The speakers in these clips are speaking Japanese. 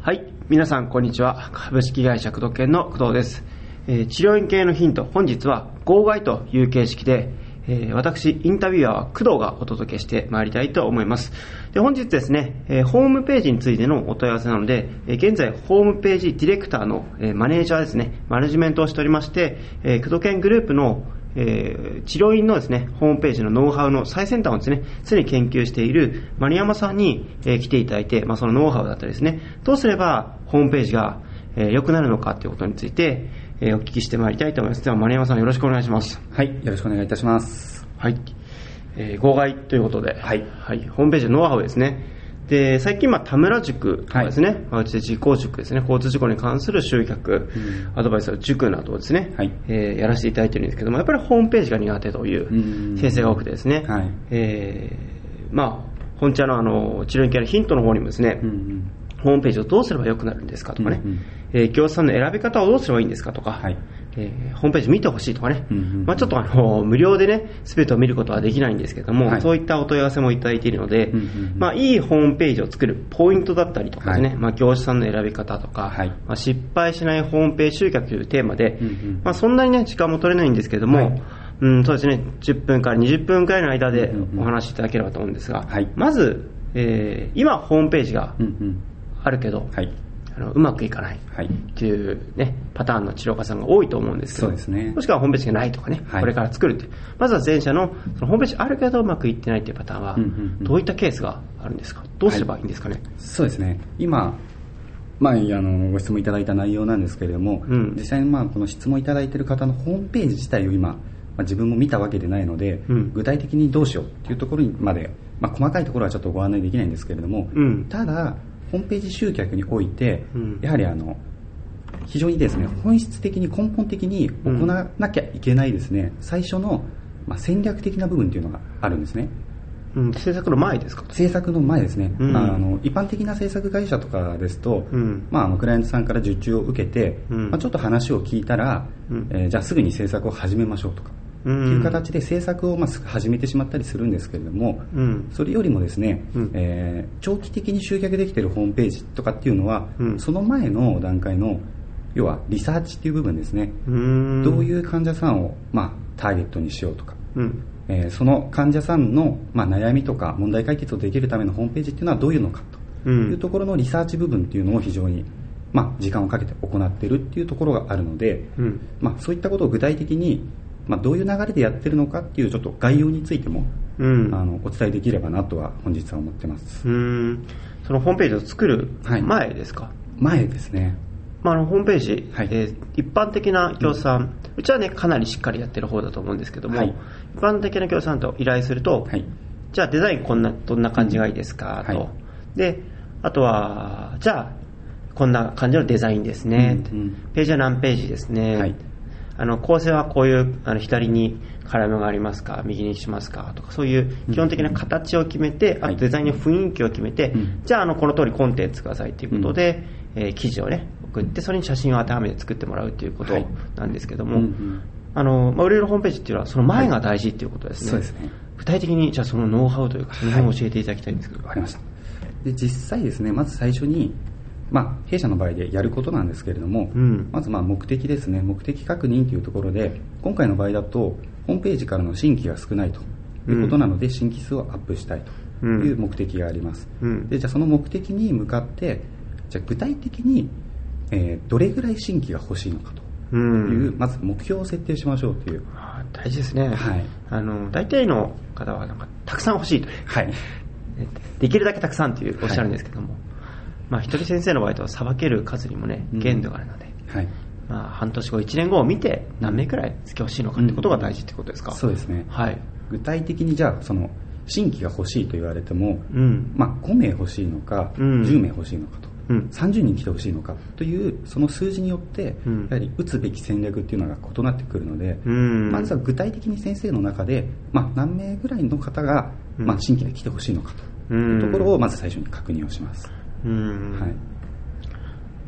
はい。皆さん、こんにちは。株式会社工藤研の工藤です。えー治療院系のヒント、本日は号外という形式で、えー私、インタビュアーは工藤がお届けしてまいりたいと思います。で本日ですね、えーホームページについてのお問い合わせなので、えー現在、ホームページディレクターの、えーマネージャーですね、マネジメントをしておりまして、えー、工藤研グループのえー治療院のですね、ホームページのノウハウの最先端をですね、常に研究している丸山さんに、えー来ていただいて、まあ、そのノウハウだったりですね、どうすればホームページが、えー良くなるのかということについて、えーお聞きしてまいりたいと思います。では丸山さんよろしくお願いします。はい、よろしくお願いいたします。はい。えー号外ということで、はいはい。ホームページのノウハウですね。で、最近、まあ、田村塾とかですね、まあうちで自己塾ですね、交通事故に関する集客、アドバイスの塾などをですね、はい。えーやらせていただいてるんですけども、やっぱりホームページが苦手といううん。先生が多くてですね、はい。えーまあ、本茶のあの、治療院系のヒントの方にもですね、うんうん。ホームページをどうすれば良くなるんですかとかね、うんうん。えー業者さんの選び方をどうすればいいんですかとか、はいえーホームページ見てほしいとかね、うんうんうん。まあ、ちょっとあの 無料でね、すべてを見ることはできないんですけども、はい。そういったお問い合わせもいただいているので、うんうんうん。まあ、いいホームページを作るポイントだったりとかですね、はい。まあ、業者さんの選び方とか、はい。まあ、失敗しないホームページ集客というテーマで、うんうん。まあ、そんなにね、時間も取れないんですけども、はい。うん、そうですね、10分から20分くらいの間でお話しいただければと思うんですが、はい。まず、えー今ホームページがあるけど、はい。あのうまくいかない。はい。っていうね、パターンの治療家さんが多いと思うんですけど、そうですね。もしくはホームページがないとかね、はい。これから作るって。いう。まずは前者のそのホームページあるけどうまくいってないっていうパターンはどういったケースがあるんですか？どうすればいいんですかね、そうですね。今、まあ、あのご質問いただいた内容なんですけれども、うん。実際にまあこの質問いただいている方のホームページ自体を今、まあ、自分も見たわけでないので、うん。具体的にどうしようっていうところにまで、まあ、細かいところはちょっとご案内できないんですけれども、うん。ただ、ホームページ集客において、うん。やはりあの非常にですね本質的に根本的に行わなきゃいけないですね、最初の、まあ、戦略的な部分っていうのがあるんですね。うん、制作の前ですか？制作の前ですね、うん。まあ、あの一般的な制作会社とかですと、うん。まあ、あのクライアントさんから受注を受けて、うん。まあ、ちょっと話を聞いたら、うん。えーじゃあすぐに制作を始めましょうとか、うんっていう形で制作をまあ始めてしまったりするんですけれども、うん。それよりもですね、うん。えー長期的に集客できているホームページとかっていうのは、うん。その前の段階の要はリサーチっていう部分ですね、どういう患者さんを、まあ、ターゲットにしようとか、うん。えーその患者さんの、まあ、悩みとか問題解決をできるためのホームページっていうのはどういうのかと。うん。いうところのリサーチ部分っていうのを非常に、まあ、時間をかけて行っているっていうところがあるので、うん。まあ、そういったことを具体的に、まあ、どういう流れでやってるのかっていうちょっと概要についても、うん。あのお伝えできればなとは本日は思ってます。うーん。そのホームページを作るはい。前ですか、前ですね。まあ、あのホームページ、はい。えー一般的な協賛、うちはね、かなりしっかりやってる方だと思うんですけども、はい。一般的な協賛と依頼すると、はい。じゃあデザインこんな、どんな感じがいいですか、と。はい。で、あとは、じゃあ、こんな感じのデザインですね、うんうん。ページは何ページですね、はいあの構成はこういうあの左にカラムがありますか？右にしますか？とかそういう基本的な形を決めて、あはい。とデザインの雰囲気を決めて、うん。じゃああのこの通りコンテンツくださいということで、えー記事をね送ってそれに写真を当てはめて作ってもらうということはい。なんですけども、うんうん。あのまあ、売れるホームページっていうのはその前が大事っていうことですね、そうですね。具体的にじゃあそのノウハウというかその辺を教えていただきたいんですけど、わかりました。で実際ですねまず最初にまあ、弊社の場合でやることなんですけれども、うん。まずまあ目的ですね。目的確認というところで今回の場合だとホームページからの新規が少ないと。いうことなので、新規数をアップしたいという目的があります、うん。でじゃあその目的に向かってじゃあ具体的に、えーどれぐらい新規が欲しいのかとういう、ん。まず目標を設定しましょうという。大事ですね、はい。あの大体の方はなんかたくさん欲しいという。はい。できるだけたくさんというおっしゃるんですけども、まあ一人先生の場合とはさばける数にもねうん。限度があるので、はい。まあ半年後1年後を見て何名くらいつけ欲しいのかってことが大事ってことですか、そうですね。はい。具体的にじゃあその新規が欲しいと言われても、うん。まあ、5名欲しいのか、うん。10名欲しいのかと、うん。30人来てほしいのかというその数字によって、うん。やはり打つべき戦略っていうのが異なってくるので、うん。まずは具体的に先生の中で、まあ、何名ぐらいの方が、うん。まあ、新規で来てほしいのかとうんいうところをまず最初に確認をします、うんはい、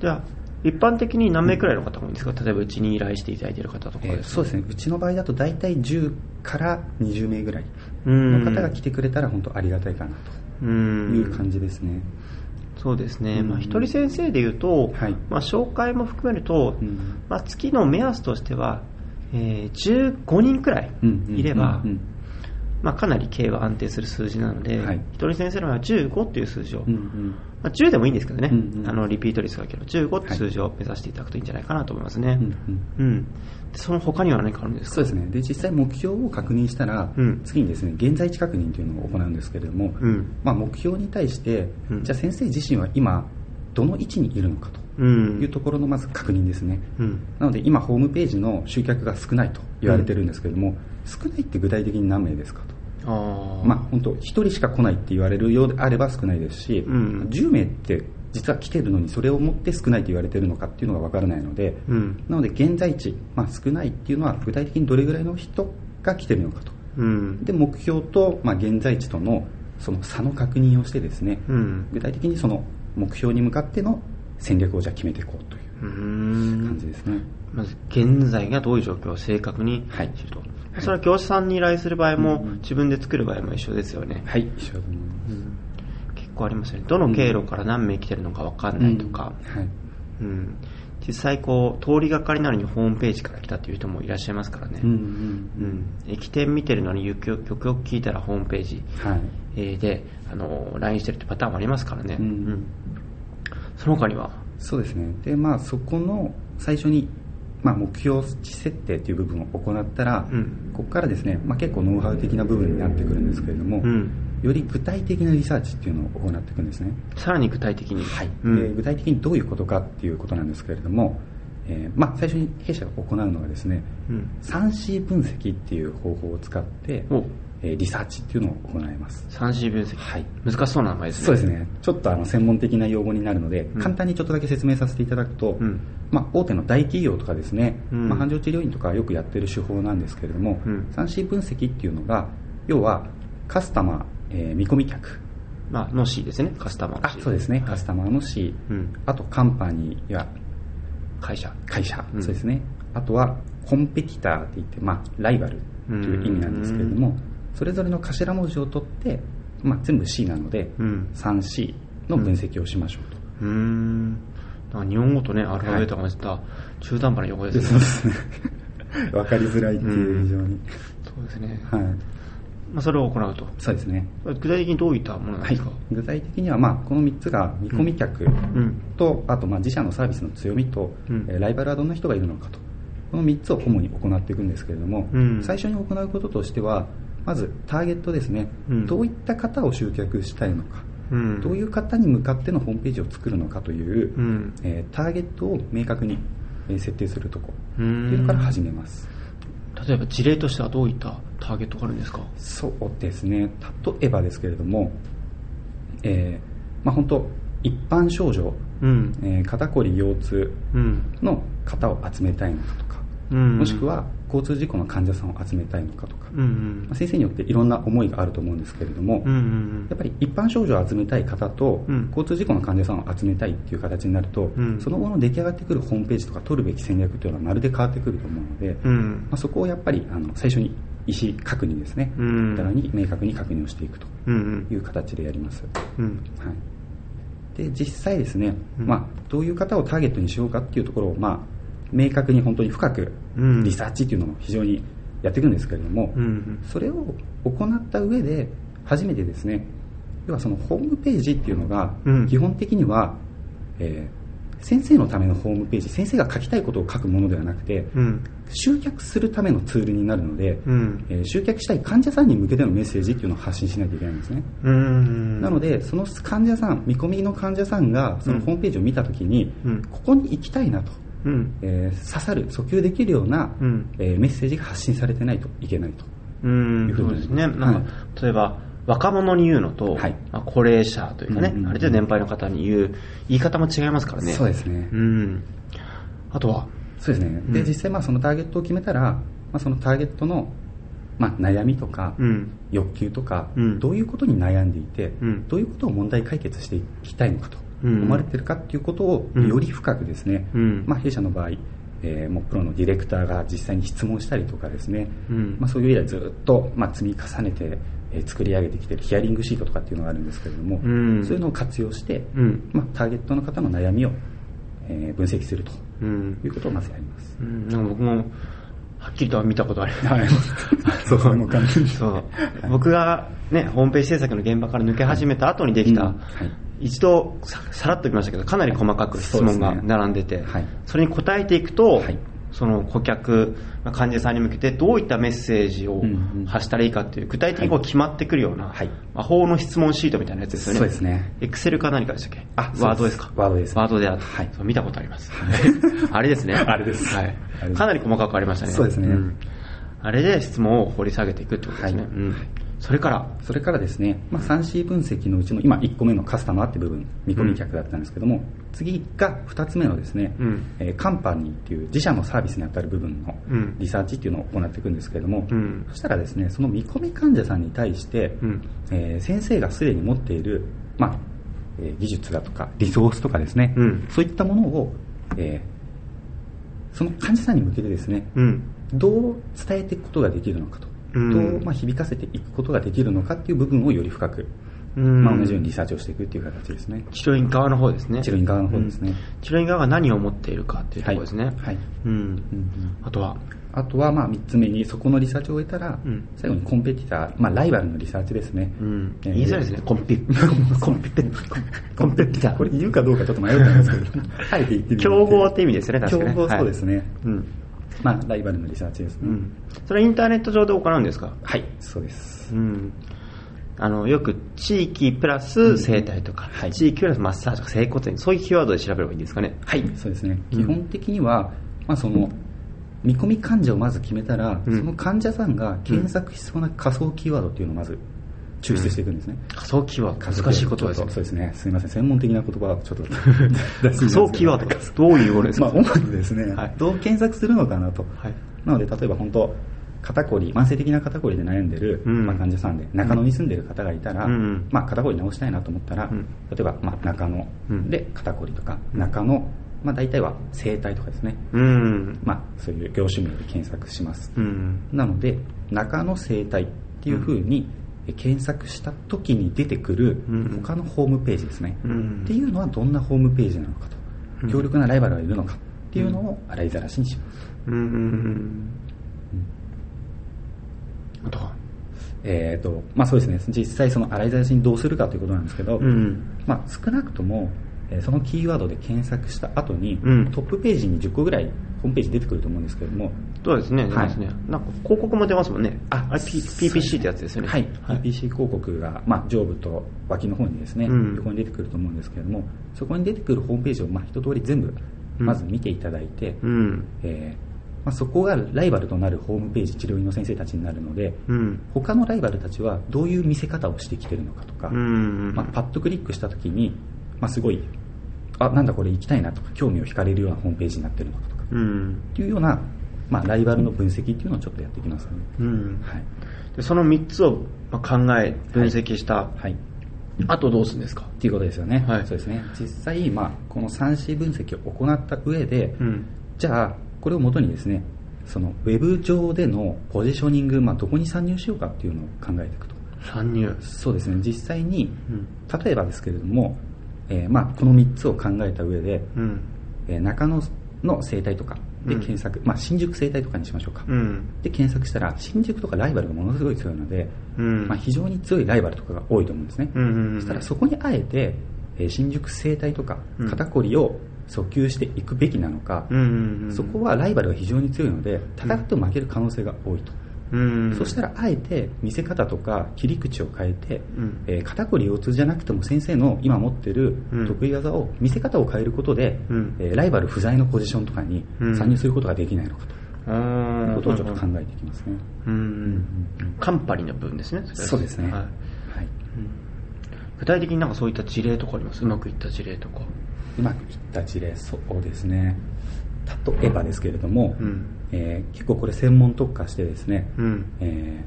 じゃあ一般的に何名くらいの方が多いんですか、例えばうちに依頼していただいている方とか、えー、そうですね。うちの場合だと大体10から20名ぐらいの方が来てくれたら本当ありがたいかなと。いう感じですね。そうですね、まあ、一人先生でいうと、はい、まあ、紹介も含めると、うん、まあ、月の目安としては、えー、15人くらいいれば、まあ、かなり経営は安定する数字なので、はい、一人先生の場合は15っていう数字を、うんうん、まあ、10でもいいんですけどね、うんうん、あのリピート率がけど15って数字を目指していただくといいんじゃないかなと思いますね、はい、うん、うん、その他には何かあるんですか？そうですね。で実際目標を確認したら、うん、次にですね現在地確認というのを行うんですけれども、まあ、目標に対して、じゃあ先生自身は今どの位置にいるのかというところのまず確認ですね、うん、なので今ホームページの集客が少ないと言われてるんですけれども、うん、少ないって具体的に何名ですかと。あまあ本当1人しか来ないって言われるようであれば少ないですし、うん、10名って実は来てるのにそれをもって少ないと言われてるのかっていうのが分からないので、うん、なので現在地、まあ、少ないっていうのは具体的にどれぐらいの人が来てるのかと、うん、で目標と、まあ、現在地とのその差の確認をしてですね、うん、具体的にその目標に向かっての戦略をじゃあ決めていこうという感じですね。まず現在がどういう状況を正確に知ると、はい、それは業者さんに依頼する場合も、自分で作る場合も一緒ですよね。はい一緒だと思います、結構ありますよね。どの経路から何名来てるのか分かんないとか、はい。うん、実際こう通りがかりなのにホームページから来たっていう人もいらっしゃいますからね、うんうんうん。駅店見てるのによくよく聞いたらホームページ、はい。あの LINE してるってパターンもありますからね、うん。うん、その他には？そうですね。でまあそこの最初にまあ、目標値設定という部分を行ったら、うん、ここからですね、まあ、結構ノウハウ的な部分になってくるんですけれども、うん、より具体的なリサーチっていうのを行っていくんですね。さらに具体的に、はい。うん、具体的にどういうことかっていうことなんですけれども、えーまあ、最初に弊社が行うのがですね、うん、3C 分析っていう方法を使ってえー、リサーチっていうのを行います。3C 分析。はい。難しそうな名前ですね。そうですね。ちょっとあの専門的な用語になるので、うん、簡単にちょっとだけ説明させていただくと、うん、まあ、大手の大企業とかですね、うん、まあ、繁盛治療院とかよくやってる手法なんですけれども、うん、3C 分析っていうのが要はカスタマー、えー、見込み客。まあ、の C ですね。カスタマーの C あそうですね、はい、カスタマーの C、あとカンパニーや会社。会社、そうですね。あとはコンペティターって言って、まあ、ライバルという意味なんですけれども、それぞれの頭文字を取って、まあ、全部 C なので、うん、3C の分析をしましょうと。うん、日本語とね、アルファベットが混じった中途半端な用語ですね。そうですね。分かりづらいっていう非常に。そうですね。はい。まあ、それを行うと。そうですね。具体的にどういったものなんですか、はい、具体的には、まあ、この3つが見込み客と、うん、あと、まあ、自社のサービスの強みと、うん、ライバルはどんな人がいるのかと。この3つを主に行っていくんですけれども、うん、最初に行うこととしては、まずターゲットですね、うん、どういった方を集客したいのか、うん、どういう方に向かってのホームページを作るのかという、うん、えー、ターゲットを明確に設定するとこ。ろというのから始めます。例えば事例としてはどういったターゲットがあるんですか？そうですね。例えばですけれども、えーまあ、本当一般症状、うん。えー、肩こり腰痛の方を集めたいのかとか、うん、もしくは交通事故の患者さんを集めたいのかとか、うんうん。まあ、先生によっていろんな思いがあると思うんですけれども、うんうん、やっぱり一般症状を集めたい方と、うん、交通事故の患者さんを集めたいっていう形になると、うん、その後の出来上がってくるホームページとか取るべき戦略というのはまるで変わってくると思うので、うん、まあ、そこをやっぱりあの最初に意思確認ですね、うん、さらに明確に確認をしていくという形でやります。はい。で実際ですね、まあ、どういう方をターゲットにしようかっていうところを、まあ、明確に本当に深くリサーチっていうのも非常にやっていくんですけれども、うん、それを行った上で初めてですね要はそのホームページっていうのが基本的には、うん、えー、先生のためのホームページ先生が書きたいことを書くものではなくて、うん、集客するためのツールになるので、うん、えー、集客したい患者さんに向けてのメッセージっていうのを発信しないといけないんですね。なのでその患者さん見込みの患者さんがそのホームページを見た時に、ここに行きたいなとうん、えー、刺さる訴求できるような、うん、えー、メッセージが発信されてないといけないと。いうふうにですね、なんか、例えば若者に言うのと、はい、まあ、高齢者というかね、うんうんうん、ある程度年配の方に言う言い方も違いますからね。そうですね、うん、あとはそうですね、で実際まあそのターゲットを決めたら、まあ、そのターゲットのまあ、悩みとか、欲求とか、どういうことに悩んでいて、どういうことを問題解決していきたいのかと思われてるかっていうことをより深くですね、まあ、弊社の場合えー、もうプロのディレクターが実際に質問したりとかですね、うん、まあ、そういう以来ずっと、まあ、積み重ねて、えー、作り上げてきてるヒアリングシートとかっていうのがあるんですけれども、うん、そういうのを活用して、うん、まあ、ターゲットの方の悩みを、えー、分析するということをまずやります。うん、なんか僕もはっきりとは見たことあります。はい、そう、の感じそう。僕がね、ホームページ制作の現場から抜け始めた後にできた、はい一度ささらっときましたけどかなり細かく質問が並んでてそ、ね。はい、それに答えていくと、はい、その顧客患者さんに向けてどういったメッセージを発したらいいかっていう具体的にこう決まってくるような、はい、魔法の質問シートみたいなやつですよね。そうですね。エクセルか何かでしたっけ？あワードですか？ワードです、ワードであって、はい、見たことあります。あれですね。あれです、はい、かなり細かくありましたね。そうですね、うん、あれで質問を掘り下げていくってことですね、うんそれからそれからですね、まあ、3C 分析のうちの今1個目のカスタマーって部分見込み客だったんですけども、うん、次が2つ目のですね、うん、えー、カンパニーっていう自社のサービスに当たる部分のリサーチっていうのを行っていくんですけれども、うん、そしたらですねその見込み患者さんに対して、うん、えー、先生がすでに持っている、まあえー、技術だとかリソースとかですね、そういったものを、えー、その患者さんに向けてですね、どう伝えていくことができるのかとと、まあ、響かせていくことができるのかっていう部分をより深く、まあ、同じようにリサーチをしていくっていう形ですね。治療院側の方ですね。治療院側の方ですね、治療院側が何を持っているかっていうところですね。はい、うん、あとは？あとはまあ3つ目にそこのリサーチを終えたら、最後にコンペティター、まあ、ライバルのリサーチですね、うん、言いづらいですね。コンピ コンピコンペティター。これ言うかどうかちょっと迷ったんですけど。あえて言ってみ競合って意味ですね確かに競合そうですね、うんまあ、ライバルのリサーチですね、うん、それはインターネット上で行うんですか？はいそうです、うん、あのよく地域プラス生態とか、うんはい、地域プラスマッサージとか整骨院そういうキーワードで調べればいいんですかね？はいそうですね。基本的には、まあ、その見込み患者をまず決めたら、その患者さんが検索しそうな仮想キーワードっていうのをまず抽出していくんですね、うん、仮想キーワード。難しい言葉ですね。そうですね。すみません。専門的な言葉をちょっと 仮想キーワード。どういうものですか、まあ、主にですね、はい、どう検索するのかなと、はい、なので例えば本当肩こり慢性的な肩こりで悩んでる、うん、まあ、患者さんで中野に住んでる方がいたら、うん、まあ、肩こり治したいなと思ったら、うん、例えば、まあ、中野。で肩こりとか、中野。まあ、大体は整体とかですね、うん。まあ、そういう業種名で検索します、うん、なので中野整体っていうふうに検索した時に出てくる他のホームページですね、うん、っていうのはどんなホームページなのかと、強力なライバルがいるのかっていうのを洗いざらしにします、うん、あとはえーとまあ、そうですね。実際その洗いざらしにどうするかということなんですけど、まあ、少なくともそのキーワードで検索した後に、うん、トップページに10個ぐらいホームページ出てくると思うんですけれども。そうですねはい、なんか広告も出ますもんね。ああ PPC ってやつですよね。はい、はい、PPC 広告が、まあ、上部と脇の方にですね、うん、横に出てくると思うんですけれどもそこに出てくるホームページを、まあ、一通り全部まず見ていただいて、うん、えーまあ、そこがライバルとなるホームページ治療院の先生たちになるので、うん、他のライバルたちはどういう見せ方をしてきてるのかとか、まあ、パッとクリックした時に、まあ、すごいあなんだこれ行きたいなとか興味を惹かれるようなホームページになってるのかとか、うん、っていうような、まあ、ライバルの分析っていうのをちょっとやっていきますね、うん。はい、でその3つを考え分析した、はい、はい。あとどうするんですか？っていうことですよね。はい、そうですね。実際、まあ、この 3C 分析を行った上で、うん、じゃあ、これをもとにですね、そのウェブ上でのポジショニング、まあ、どこに参入しようかっていうのを考えていくと。参入。そうですね。実際に、うん、例えばですけれども、えーまあ、この3つを考えた上で、うん。えー、中野の生態とかで検索、うん、まあ、新宿生態とかにしましょうか、うん、で検索したら新宿とかライバルがものすごい強いので、うん、まあ、非常に強いライバルとかが多いと思うんですね、うんうんうん、そしたらそこにあえて、えー、新宿生態とか肩こりを訴求していくべきなのか、うんうんうん、そこはライバルが非常に強いので戦っても負ける可能性が多いと。そしたらあえて見せ方とか切り口を変えて、うん、えー、肩こり腰痛じゃなくても先生の今持ってる得意技を見せ方を変えることで、うん、えー、ライバル不在のポジションとかに参入することができないのかと。ということをちょっと考えていきますね。うん、カンパニーの部分ですね。そうですね。はい。はい、具体的になん。かそういった事例とかありますうまくいった事例とか。うまくいった事例、そうですね。例えばですけれども、うん、えー、結構これ専門特化してですね、うん、え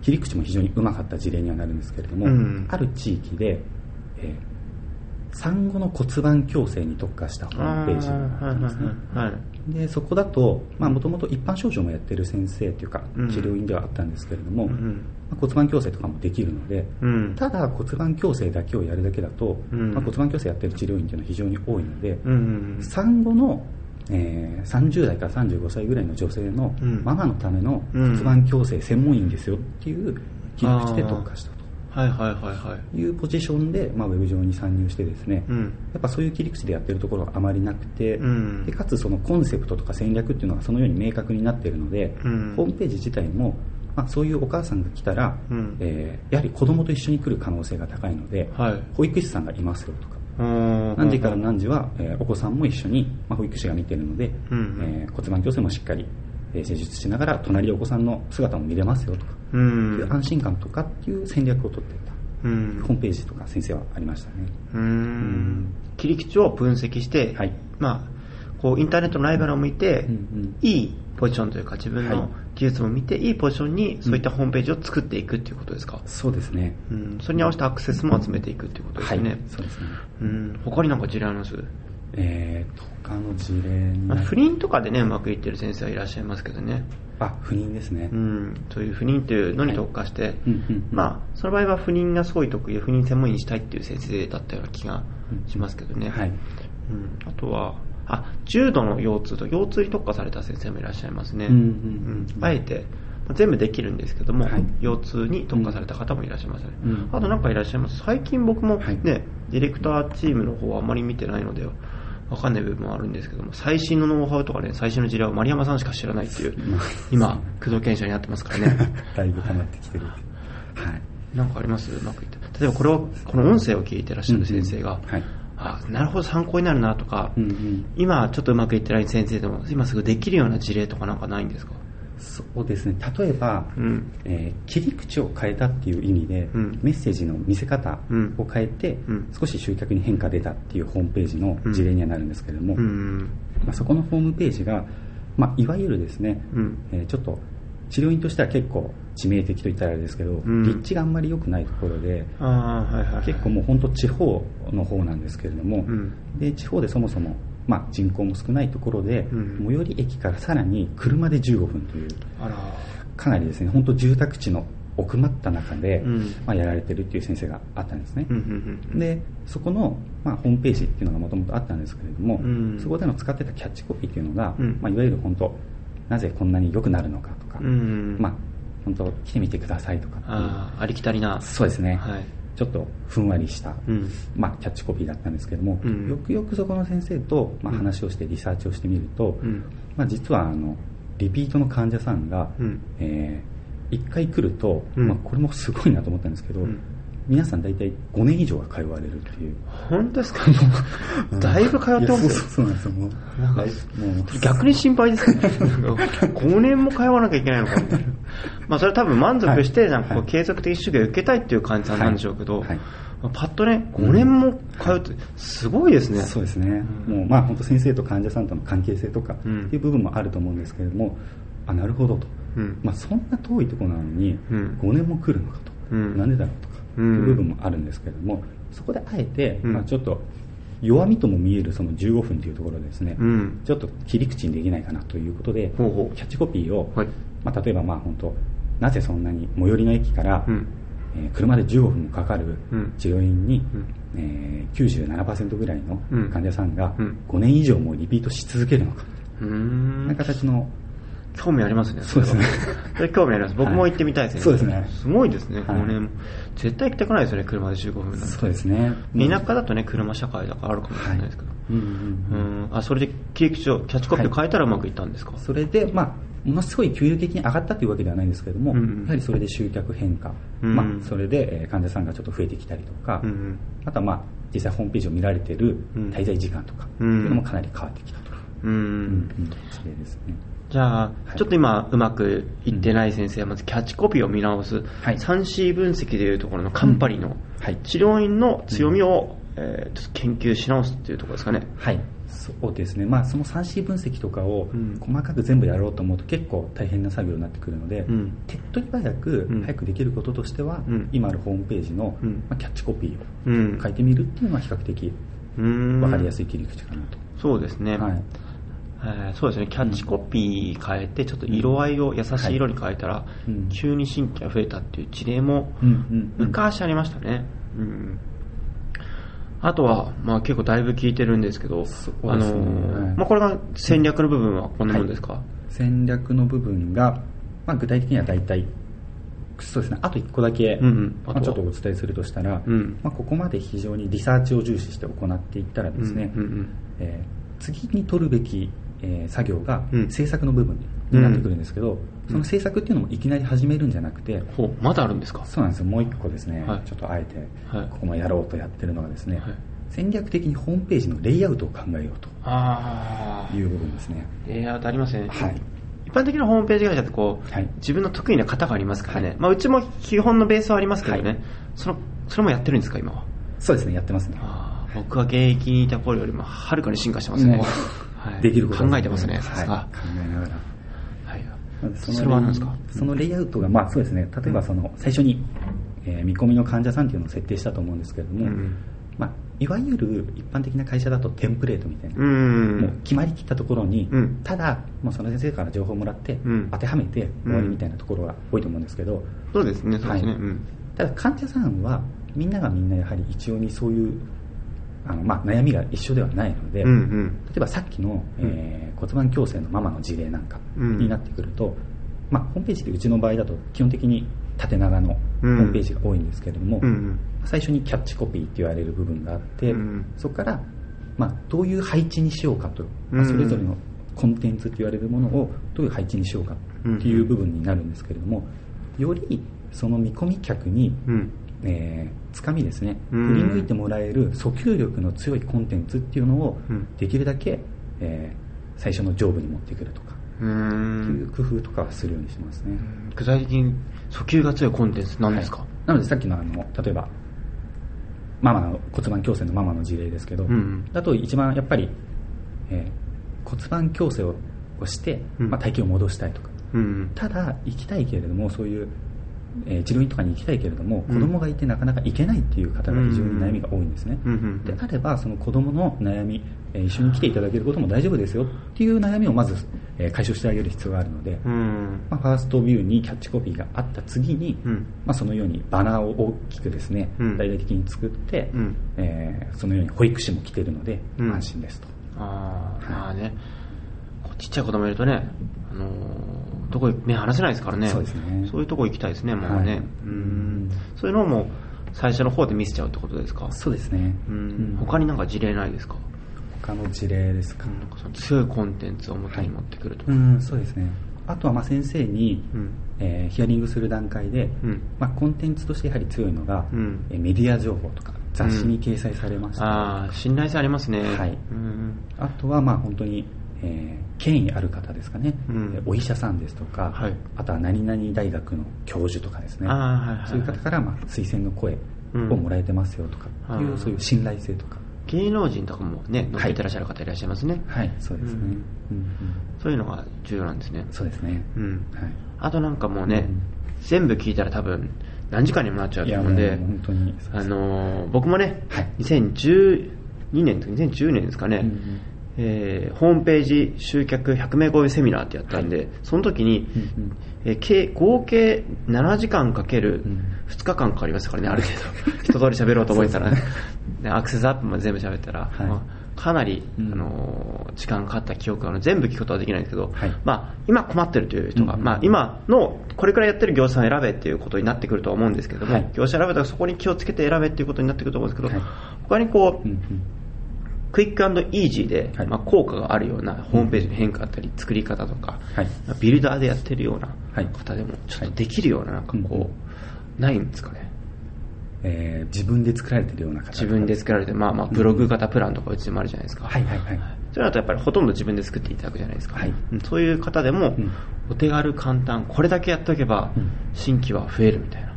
ー、切り口も非常にうまかった事例にはなるんですけれども、うん、ある地域で、えー、産後の骨盤矯正に特化したホームページなんですね、はいでそこだともともと一般症状もやってる先生というか、治療院ではあったんですけれども、うん、まあ、骨盤矯正とかもできるので、うん、ただ骨盤矯正だけをやるだけだと、まあ、骨盤矯正やってる治療院っていうのは非常に多いので、産後のえー、30代から35歳ぐらいの女性のママのための骨盤矯正専門院ですよっていう切り口で特化したと。はいはいはいはい、いうポジションで、まあ、ウェブ上に参入してですね、うん、やっぱそういう切り口でやってるところがあまりなくて、うん、でかつそのコンセプトとか戦略っていうのがそのように明確になっているので、うん、ホームページ自体も、まあ、そういうお母さんが来たら、うん、えー、やはり子供と一緒に来る可能性が高いので、はい、保育士さんがいますよとか何時から何時は、えー、お子さんも一緒に、まあ、保育士が見てるので、うんえー、骨盤矯正もしっかり施術しながら隣でお子さんの姿も見れますよとか、うん、いう安心感とかっていう戦略を取っていた、うん、ホームページとか先生はありましたね。うん。切り口を分析して、はい。まあ、こうインターネットのライバルを見て、うんうん、いいポジションというか自分の技術も見て、いいポジションにそういったホームページを作っていくっていうことですか、そうですね、うん、それに合わせてアクセスも集めていくっていうことですね、はい、そうですね、うん、他になんか事例あります？えー、他の事例不倫とかでねうまくいってる先生はいらっしゃいますけどね。あ不妊ですね、うん、そういう不妊というのに特化して、はいまあその場合は不妊がすごい得意で不妊専門医にしたいっていう先生だったような気がしますけどね、はい。うん、あとはあ重度の腰痛と腰痛に特化された先生もいらっしゃいますね、うん、あえて全部できるんですけども、はい、腰痛に特化された方もいらっしゃいますね、うん、あと何かいらっしゃいます？最近僕もね、はい、ディレクターチームの方はあまり見てないのでわかんない部分もあるんですけども最新のノウハウとかね最新の事例は丸山さんしか知らないっていう今工藤研修になってますからね。だいぶ溜まってきてる。はい。なんかあります？うまくいって。例えばこれをこの音声を聞いてらっしゃる先生が、うんうん。はいあなるほど参考になるなとか、うんうん、今ちょっとうまくいってない先生でも今すぐできるような事例とかなんかないんですか？そうですね。例えば、うん、えー、切り口を変えたっていう意味で、うん、メッセージの見せ方を変えて、うん、少し集客に変化出たっていうホームページの事例にはなるんですけれども、まあ、そこのホームページが、まあ、いわゆるですね、えー、ちょっと治療院としては結構致命的と言ったらあれですけど、うん、立地があんまり良くないところで、はいはいはい、結構もう本当地方の方なんですけれども、うん、で地方でそもそも、まあ、人口も少ないところで、うん、最寄り駅からさらに車で15分というかなりですね本当住宅地の奥まった中で、まあ、やられてるっていう先生があったんですね、でそこの、まあ、ホームページっていうのがもともとあったんですけれども、そこでの使ってたキャッチコピーっていうのが、まあ、いわゆる本当なぜこんなに良くなるのかとか、まあ本当来てみてくださいとかあありきたりな。そうですね、はい、ちょっとふんわりした、うん、まあ、キャッチコピーだったんですけども、うん、よくよくそこの先生と、まあ、話をしてリサーチをしてみると、うん、まあ、実はあのリピートの患者さんが、うん、えー、1回来ると、まあ、これもすごいなと思ったんですけど、皆さん大体5年以上は通われるっていう。本当ですか？もうだいぶ通ってますよ。そうなんですよ。もうなんかもう逆に心配ですね。5年も通わなきゃいけないのか。みたいなまあそれ多分満足して、なんかこう継続的主義を受けたいっていう感じなんでしょうけど、はい。はい。パッとね、5年も通うって、すごいですね、うん、そうですね、うん、もうまあ本当、先生と患者さんとの関係性とかっていう部分もあると思うんですけれども、あなるほどと、うん、まあ、そんな遠いところなのに、5年も来るのかと、なんでだろうと。か、部分もあるんですけれども、そこであえて、まあ、ちょっと弱みとも見えるその15分というところでですね、うん、ちょっと切り口にできないかなということで、ほうほう。キャッチコピーを、はい、まあ、例えばまあ本当なぜそんなに最寄りの駅から、うん、えー、車で15分もかかる治療院に、うん。えー、97%ぐらいの患者さんが5年以上もリピートし続けるのか、うん、な形の興味ありますね。そうですね。それ興味あります。僕も行ってみたいですね。そうですね。すごいですね、5年。絶対行きたくないですよね、車で15分なんて。そうですね。田舎だとね、車社会だからあるかもしれないですけど。うんうんあ、それで切り口を、キャッチコピー変えたらうまくいったんですか、それで、まあ、ものすごい急激に上がったというわけではないんですけれども、やはりそれで集客変化、まあ、それで患者さんがちょっと増えてきたりとか、あとはまあ、実際ホームページを見られている滞在時間とか、っていうのもかなり変わってきたと。うん。うん、それですね。じゃあ、ちょっと今うまくいってない先生はまずキャッチコピーを見直す、はい、3C 分析でいうところのカンパニーの治療院の強みを、えー、研究し直すっていうところですかね。はい。そうですね、まあ、その 3C 分析とかを細かく全部やろうと思うと結構大変な作業になってくるので、うん、手っ取り早く早くできることとしては、うん、今あるホームページの、まあ、キャッチコピーを書いてみるっていうのは比較的分かりやすい切り口かなと。そうですね、はいえー、そうですね。キャッチコピー変えてちょっと色合いを優しい色に変えたら、急に新規が増えたっていう事例も昔ありましたね、うん。あとは、まあ、結構だいぶ聞いてるんですけど、ね、あのまあ、これが戦略の部分はこんなもんですか、はい、戦略の部分が、まあ、具体的には大体そうですね。あと1個だけ、うんうん。まあ、ちょっとお伝えするとしたら、うん、まあ、ここまで非常にリサーチを重視して行っていったらですね、うんうんうん、えー、次に取るべき、えー、作業が制作の部分になってくるんですけど、うん、その制作っていうのもいきなり始めるんじゃなくて、うん、まだあるんですか？そうなんですよもう1個ですね、はい、ちょっとあえてここもやろうとやってるのがですね、はい戦略的にホームページのレイアウトを考えようという部分ですね。レイアウトありますね。はい。一般的なホームページ会社ってこう、はい、自分の得意な型がありますからね。はい、まあうちも基本のベースはありますけどね。はい、その、それもやってるんですか、今は？そうですね、やってますね。僕は現役にいた頃よりもはるかに進化してますね。はい、できること考えてますね、さすが。考えながら。はい。そそれは何ですか？そのレイアウトが、まあそうですね、例えばその、最初に、えー、見込みの患者さんっていうのを設定したと思うんですけれども、うん。まあ、いわゆる一般的な会社だとテンプレートみたいな、もう決まりきったところに、うん、ただもうその先生から情報をもらって、うん、当てはめて終わりみたいなところが多いと思うんですけど、そうですね、そうですね、はい、ただ患者さんはみんながみんなやはり一応にそういうあの、まあ、悩みが一緒ではないので、うんうん、例えばさっきの、えー、骨盤矯正のママの事例なんかになってくると、まあ、ホームページでうちの場合だと基本的に縦長のホームページが多いんですけれども、うん、最初にキャッチコピーって言われる部分があって、うん、そこから、まあ、どういう配置にしようかと、まあ、それぞれのコンテンツって言われるものをどういう配置にしようかっていう部分になるんですけれどもよりその見込み客に、うん、えー、つかみですね、振り向いてもらえる訴求力の強いコンテンツっていうのをできるだけ、えー、最初の上部に持ってくるとかっていう工夫とかはするようにしますね。具体的に訴求が強いコンテンツなんですか、はい、なのでさっきのあの例えばママの骨盤矯正のママの事例ですけど、うんうん、だと一番やっぱり、えー、骨盤矯正をして、まあ、体型を戻したいとか、うんうん、ただ行きたいけれどもそういうえー、治療院とかに行きたいけれども、子供がいてなかなか行けないっていう方が非常に悩みが多いんですね。であれば、その子供の悩み、えー、一緒に来ていただけることも大丈夫ですよっていう悩みをまず、えー、解消してあげる必要があるので、まあ、ファーストビューにキャッチコピーがあった次に、まあ、そのようにバナーを大きくですね、大々的に作って、えー、そのように保育士も来ているので、安心ですと。あまあね、ちっちゃい子供いるとね、あのーとこ目離せないですからね。そうですね。そういうとこ行きたいですね、もうね。はい、うん。そういうのも最初の方で見せちゃうってことですか？そうですね。うん。他になんか事例ないですか？他の事例ですか？なんかその強いコンテンツを元に持ってくるとか、はい、うん、そうですね。あとはまあ先生に、うん、えー、ヒアリングする段階で、うん、まあ、コンテンツとしてやはり強いのが、うん、メディア情報とか雑誌に掲載されました、ああ信頼性ありますねはい、うん、あとはまあ本当にえー、権威ある方ですかね、うん、お医者さんですとか、はい、あとは何々大学の教授とかですね、はいはいはい、そういう方から、まあ、推薦の声をもらえてますよとかっていう、うん、そういう信頼性とか。芸能人とかもね乗っててらっしゃる方いらっしゃいますね。はい、はい、そうですね、うん、そういうのが重要なんですね。そうですね、うん。はい、あとなんかもうね、全部聞いたら多分何時間にもなっちゃうと思うんで本当にあのー、僕もね、はい、2012年と2010年ですかね、うんうんえー、ホームページ集客100名超えセミナーってやったんで、はい、その時に、うんうん、えー、計合計7時間かける2日間かかりましたからね、ある程度。一通り喋ろうと思ったら、ね、アクセスアップまで全部喋ったら、はい、まあ、かなり、うん、あの時間かかった記憶が全部聞くことはできないんですけど、はい、まあ、今困ってるという人が、うん、まあ、今のこれくらいやってる業者を選べっていうことになってくると思うんですけども、業者選べたらそこに気をつけて選べっていうことになってくると思うんですけど、他にこう、うんうんクイックイージーで、はい、まあ、効果があるようなホームページの変化だったり、作り方とか、はい、ビルダーでやってるような方でも、ちょっとできるような、なんかこう、ないんですかね？えー、自分で作られてるような方自分で作られて、まあまあ、ブログ型プランとかうちもあるじゃないですか。はいはいはい。それだとやっぱりほとんど自分で作っていただくじゃないですか。はい、そういう方でも、お手軽簡単、これだけやっておけば、新規は増えるみたいな。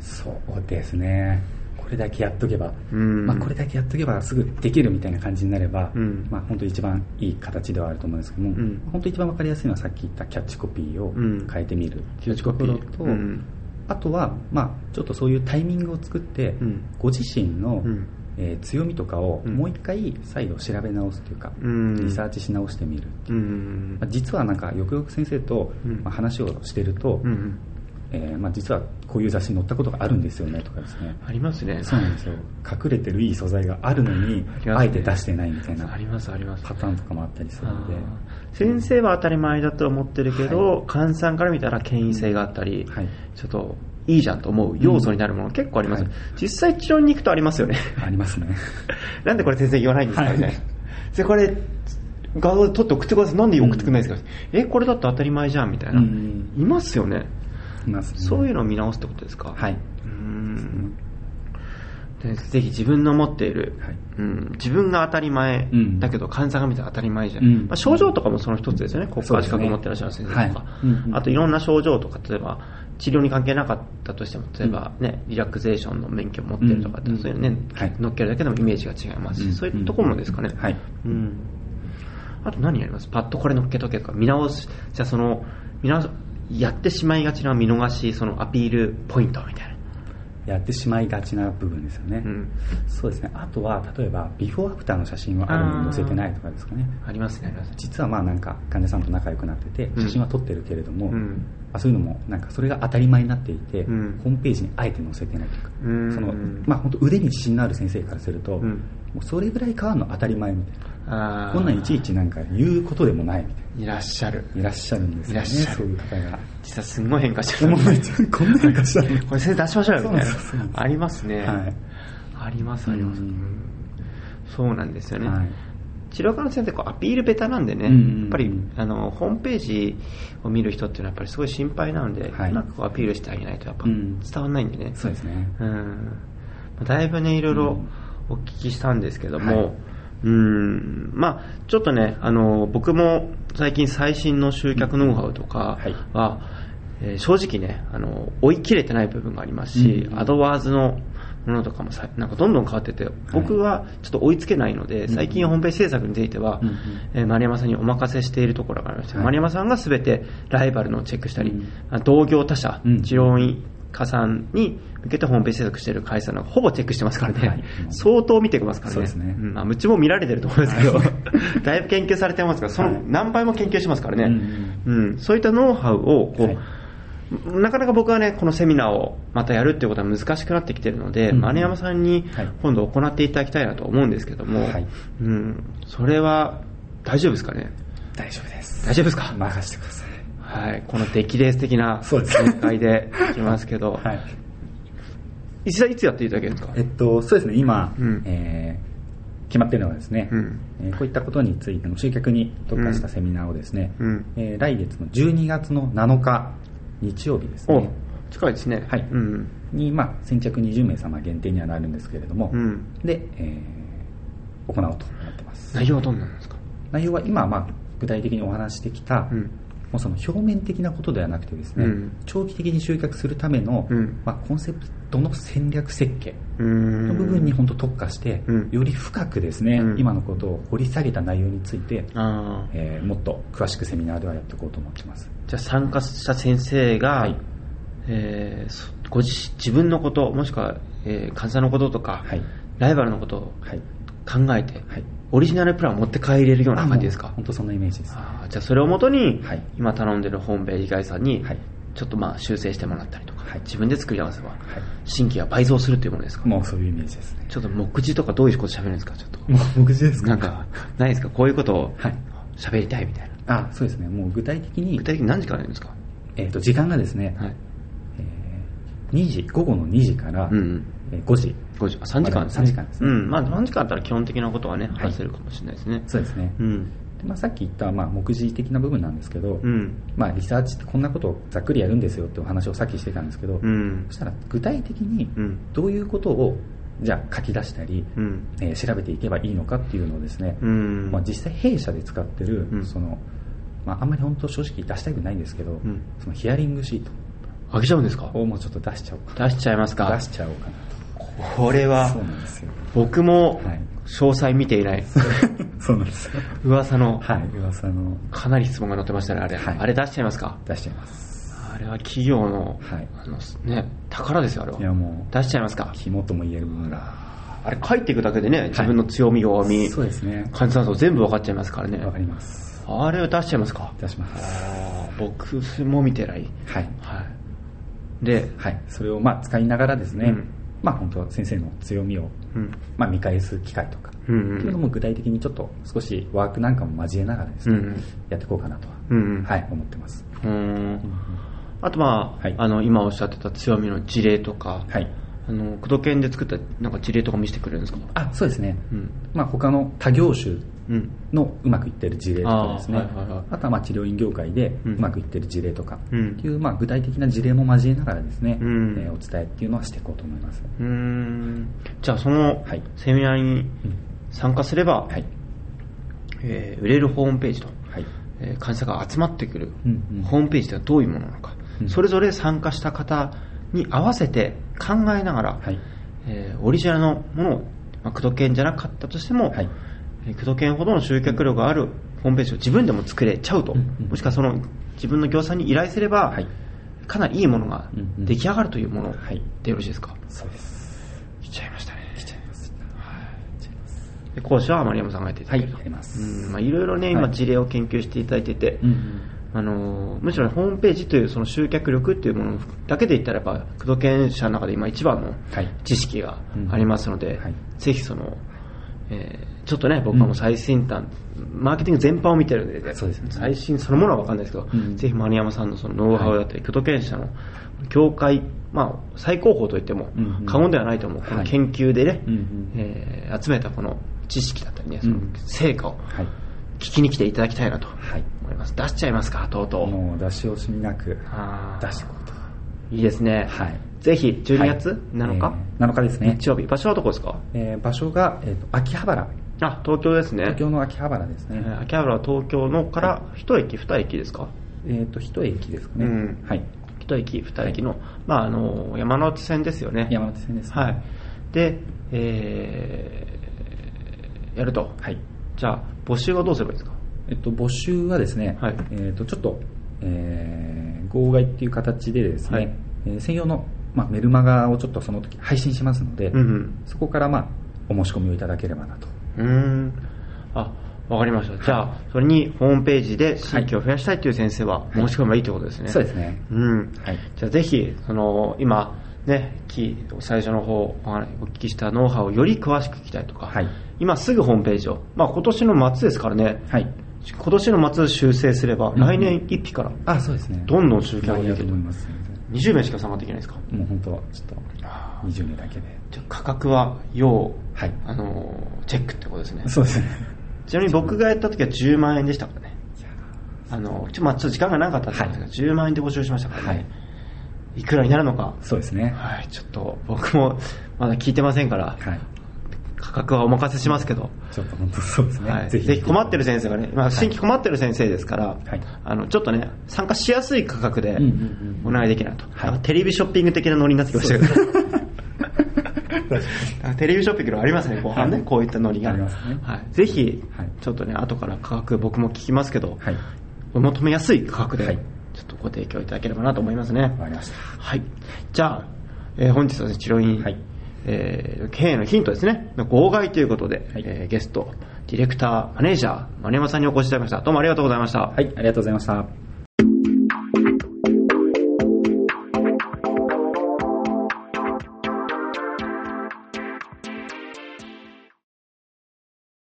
そうですね。ここれだけやっとけば、まあ、これだけやっとけばすぐできるみたいな感じになれば、まあ、本当一番いい形ではあると思うんですけども、本当一番分かりやすいのはさっき言ったキャッチコピーを変えてみる。キャッチコピーと、あとは、まあ、ちょっとそういうタイミングを作って、ご自身の、えー、強みとかをもう一回再度調べ直すというか、うん、リサーチし直してみるっていう、うん。まあ、実はなんかよくよく先生と、まあ、話をしてると、うん、えー、まあ、実はこういう雑誌に載ったことがあるんですよねとかですね。ありますね。そうなんですよ。隠れてるいい素材があるのにあ,、えて出してないみたいなありますあります。パターンとかもあったりするので。先生は当たり前だと思ってるけど、はい、さんから見たら権威性があったり、はい、ちょっといいじゃんと思う要素になるもの結構あります、はい、実際治療に行くとありますよね。ありますね。なんでこれ先生言わないんですかみたい。なでこれ画像で撮って送ってください。なんで送ってくれないんですか、うん、えこれだって当たり前じゃんみたいな、うん、いますよね。います、ね、そういうのを見直すってことですか？はい。うん。でぜひ自分の持っている、はい、うん、自分が当たり前、うん、だけど患者が見たら当たり前じゃん、うん、まあ、症状とかもその一つですよね。国家資格を持ってらっしゃる先生とか、ね。はい、あといろんな症状とか例えば治療に関係なかったとしても例えばね、リラクゼーションの免許を持ってるとかって、そういうね、はい、乗っけるだけでもイメージが違いますし、そういうところもですかね、はい。うん、あと何やります？パッとこれ乗っけとけとか見直すじゃあその見直すやってしまいがちな見逃しそのアピールポイントみたいな。やってしまいがちな部分ですよね、うん、そうですね。あとは例えばビフォーアフターの写真はあるのに載せてないとかですかね。ありますね実はまあなんか患者さんと仲良くなってて写真は撮ってるけれども、うん、あそういうのもなんかそれが当たり前になっていて、うん、ホームページにあえて載せてないというか、そのまあ本当腕に自信のある先生からすると、もうそれぐらい変わるの当たり前みたいなこんなんいちいちなんか言うことでもないみたいな。いらっしゃる。いらっしゃるんですよね。そういう方が。実はすんごい変化してる こんな変化したの？これ先生出しましょうよみたいな。ありますね、はい、ありますあります、そうなんですよね、はい。治療科の先生こうアピールベタなんでね、うんうんうん、やっぱりあのホームページを見る人っていうのはやっぱりすごい心配なので、はい、うまくアピールしてあげないとやっぱ伝わらないんでね、うん、そうですね、うん、だいぶねいろいろお聞きしたんですけども、はいうん。まあ、ちょっとねあの僕も最近最新の集客ノウハウとかは、はい、えー、正直ねあの追い切れてない部分がありますし、うん、アドワーズのものとかもさなんかどんどん変わってて僕はちょっと追いつけないので、はい、最近ホームページ制作については、うん、えー、丸山さんにお任せしているところがありまして、はい、丸山さんが全てライバルのチェックしたり、うん、同業他社、治療院加算に向けてホームページ制作している会社のほぼチェックしてますからね、はい、相当見てますからね、そうね。うん。まあ、うちも見られてると思うんですけど、だいぶ研究されてますから、その何倍も研究しますからね、はい、うん、そういったノウハウをこう、はい。なかなか僕はね、このセミナーをまたやるっていうことは難しくなってきてるので、うん、丸山さんに今度行っていただきたいなと思うんですけども、はい、うん、それは大丈夫ですかね？大丈夫です。大丈夫ですか？任せてください。はい、この出来レース的な展開でいきますけど、はい、いついつやっていただけるんですか、えっと、そうですね、今、うん、えー、決まっているのはですね、うん、えー、こういったことについての集客に特化したセミナーをですね、うん、えー、来月の12月の7日、日曜日ですね。近いですね。はい。うん、に、まあ、先着20名様限定にはなるんですけれども、うん、で、えー、行おうと思ってます。内容はどんなんですか？内容は今、まあ、具体的にお話してきた、うんもうその表面的なことではなくてですね、うん、長期的に集客するための、うん、まあ、コンセプトの戦略設計の部分に本当特化して、うん、より深くですね、今のことを掘り下げた内容について、えー、もっと詳しくセミナーではやっていこうと思ってます。じゃあ参加した先生が、はい、えー、ご自自分のこともしくは、えー、患者のこととか、はい、ライバルのことを考えて、はいオリジナルプランを持って帰れるような感じですか？本当そんなイメージです。じゃあそれをもとに、はい、今頼んでるホームページ会社に、はい、ちょっとまあ修正してもらったりとか、はい、自分で作り合わせば、新規が倍増するというものですか？もうそういうイメージですね。ちょっと目次とかどういうこと喋るんですか？ちょっと。目次ですか？なんかないですか？こういうことを喋りたいみたいな、あそうですね。もう具体的に具体的に何時からやるんですか？えっ、ー、と時間がですね、はい。えー、2時午後の2時から、うんうん5時。5時。あ、3時間ですね。3時間ですね。うん。まあ、3時間あったら基本的なことはね、話せるかもしれないですね。そうですね。うん。でまあ、さっき言った、まあ、目次的な部分なんですけど、うん、まあ、リサーチってこんなことをざっくりやるんですよってお話をさっきしてたんですけど、うん、そしたら具体的にどういうことをじゃあ書き出したり、うん、えー、調べていけばいいのかっていうのをですね、うん、まあ、実際弊社で使ってる、そのまあ、あんまり本当正直出したくないんですけど、そのヒアリングシートあげちゃうんですか？をもうちょっと出しちゃおうか出しちゃいますか？出しちゃおうかなとこれは僕も詳細見ていない、そうなんです。よ噂のはい噂の。かなり質問が載ってましたねあれ、はい、あれ出しちゃいますか？出しちゃいます。あれは企業の,、はい、あのね、宝ですよあれは。いやもう出しちゃいますか？肝とも言えるがあれ書いていくだけでね自分の強み弱み、そうですね。患者さん全部分かっちゃいますからね。分かります。あれを出しちゃいますか？出します。僕も見てない。はい、はい、で、はい、それをまあ使いながらですね、うんまあ、本当は先生の強みを、まあ、見返す機会とか、っていうのも具体的にちょっと少しワークなんかも交えながらですね、やっていこうかなとは、はい、思ってます。あとまあ、はい、あの今おっしゃってた強みの事例とか、はい、あの工藤研で作ったなんか事例とか見せてくれるんですか？あそうですね、うん、まあ他の他業種のうまくいってる事例とかですね、あはいはいはい、あとはまあ治療院業界でうまくいってる事例とかっていう、まあ、具体的な事例も交えながらですね、うん、えー、お伝えっていうのはしていこうと思います。うん。じゃあそのセミナーに参加すれば、はい。えー、売れるホームページと、はい。えー、患者が集まってくるホームページではどういうものなのか、うん、それぞれ参加した方に合わせて考えながら、はい。えー、オリジナルのものを、まあ、工藤研じゃなかったとしても、はい。工藤研ほどの集客力があるホームページを自分でも作れちゃうと、うんうん、もしくはその自分の業者に依頼すれば、はい、かなりいいものが出来上がるというものでよろしいですか、そうです。来ちゃいましたね。来ちゃいます、はい、で講師は丸山さんがやっていただけるはいます。うんまあ、いろいろね今事例を研究していただいてて、うんうんあのむしろ、ね、ホームページというその集客力っていうものだけで言ったらやっぱ工藤研社の中で今一番の知識がありますので、はいうん。はい、ぜひその、えー、ちょっとね僕はもう最先端、うん、マーケティング全般を見てるんで、ね、最新そのものは分かんないですけど、うん、ぜひ丸山さんのそのノウハウだったり、工藤研社の業界、まあ、最高峰といっても過言ではないと思う、この研究でね、はい、えー、集めたこの知識だったりね、その成果を聞きに来ていただきたいなと。はい。思います。出しちゃいますかとうとう。もう出し惜しみなく出していこうといいですね。はい。ぜひ12月7日、はい。えー、7日ですね。日曜日。場所はどこですか、えー、場所が、えーと、秋葉原。あ東京ですね。東京の秋葉原ですね、えー、秋葉原は東京のから1駅2駅ですか？えっ、ー、と1駅ですかね、うん、はい。1駅2駅の、はい、まああの山手線ですよね。山手線です、ね、はい。でえー、やると。はいじゃあ募集はどうすればいいですか？えっと、募集はですね、はい、えっと、ちょっと、えー、号外っていう形でですね、はい、えー、専用の、まあ、メルマガをちょっとその時配信しますので、うんうん、そこから、まあ、お申し込みをいただければなと。うんあわかりました。じゃあ、それにホームページで新規を増やしたいという先生は申し込めばいいということですね。はい、そうですね。うん。はい。じゃあ、ぜひ、その、今、ね、最初の方お聞きしたノウハウをより詳しく聞きたいとか、はい、今すぐホームページを、まあ、今年の末ですからね、はい、今年の末修正すれば、来年1日から、あそうですね。どんどん集客ができると。思います。20名しか参加できないですか？もう本当はちょっと20名だけで。じゃ価格は要、はい、あのチェックってことですね。そうですね。ちなみに僕がやった時は10万円でしたからね。あのちょ,、まあ、ちょっと時間がなかったんですけど、はい、10万円で募集しましたからね、はいいくらになるのか。そうですね。はいちょっと僕もまだ聞いてませんから、はい、価格はお任せしますけど、ちょっと本当そうですね、はい、ぜひ。困ってる先生がね、まあ、新規困ってる先生ですから、はい、あのちょっとね、参加しやすい価格でお願いできないと、はい、テレビショッピング的なノリになってきましたけど。テレビショッピングありますね、後半ね、はい、こういったノリが。ね、はい、ぜひ、ちょっとね、後から価格僕も聞きますけど、はい、お求めやすい価格で、ちょっとご提供いただければなと思いますね。わかりました。はい。じゃあ、えー、本日は、ね、治療院、はいえー、経営のヒントですね。号外ということで、はい、えー、ゲスト、ディレクター、マネージャー、丸山さんにお越しいただきました。どうもありがとうございました。はい、ありがとうございました。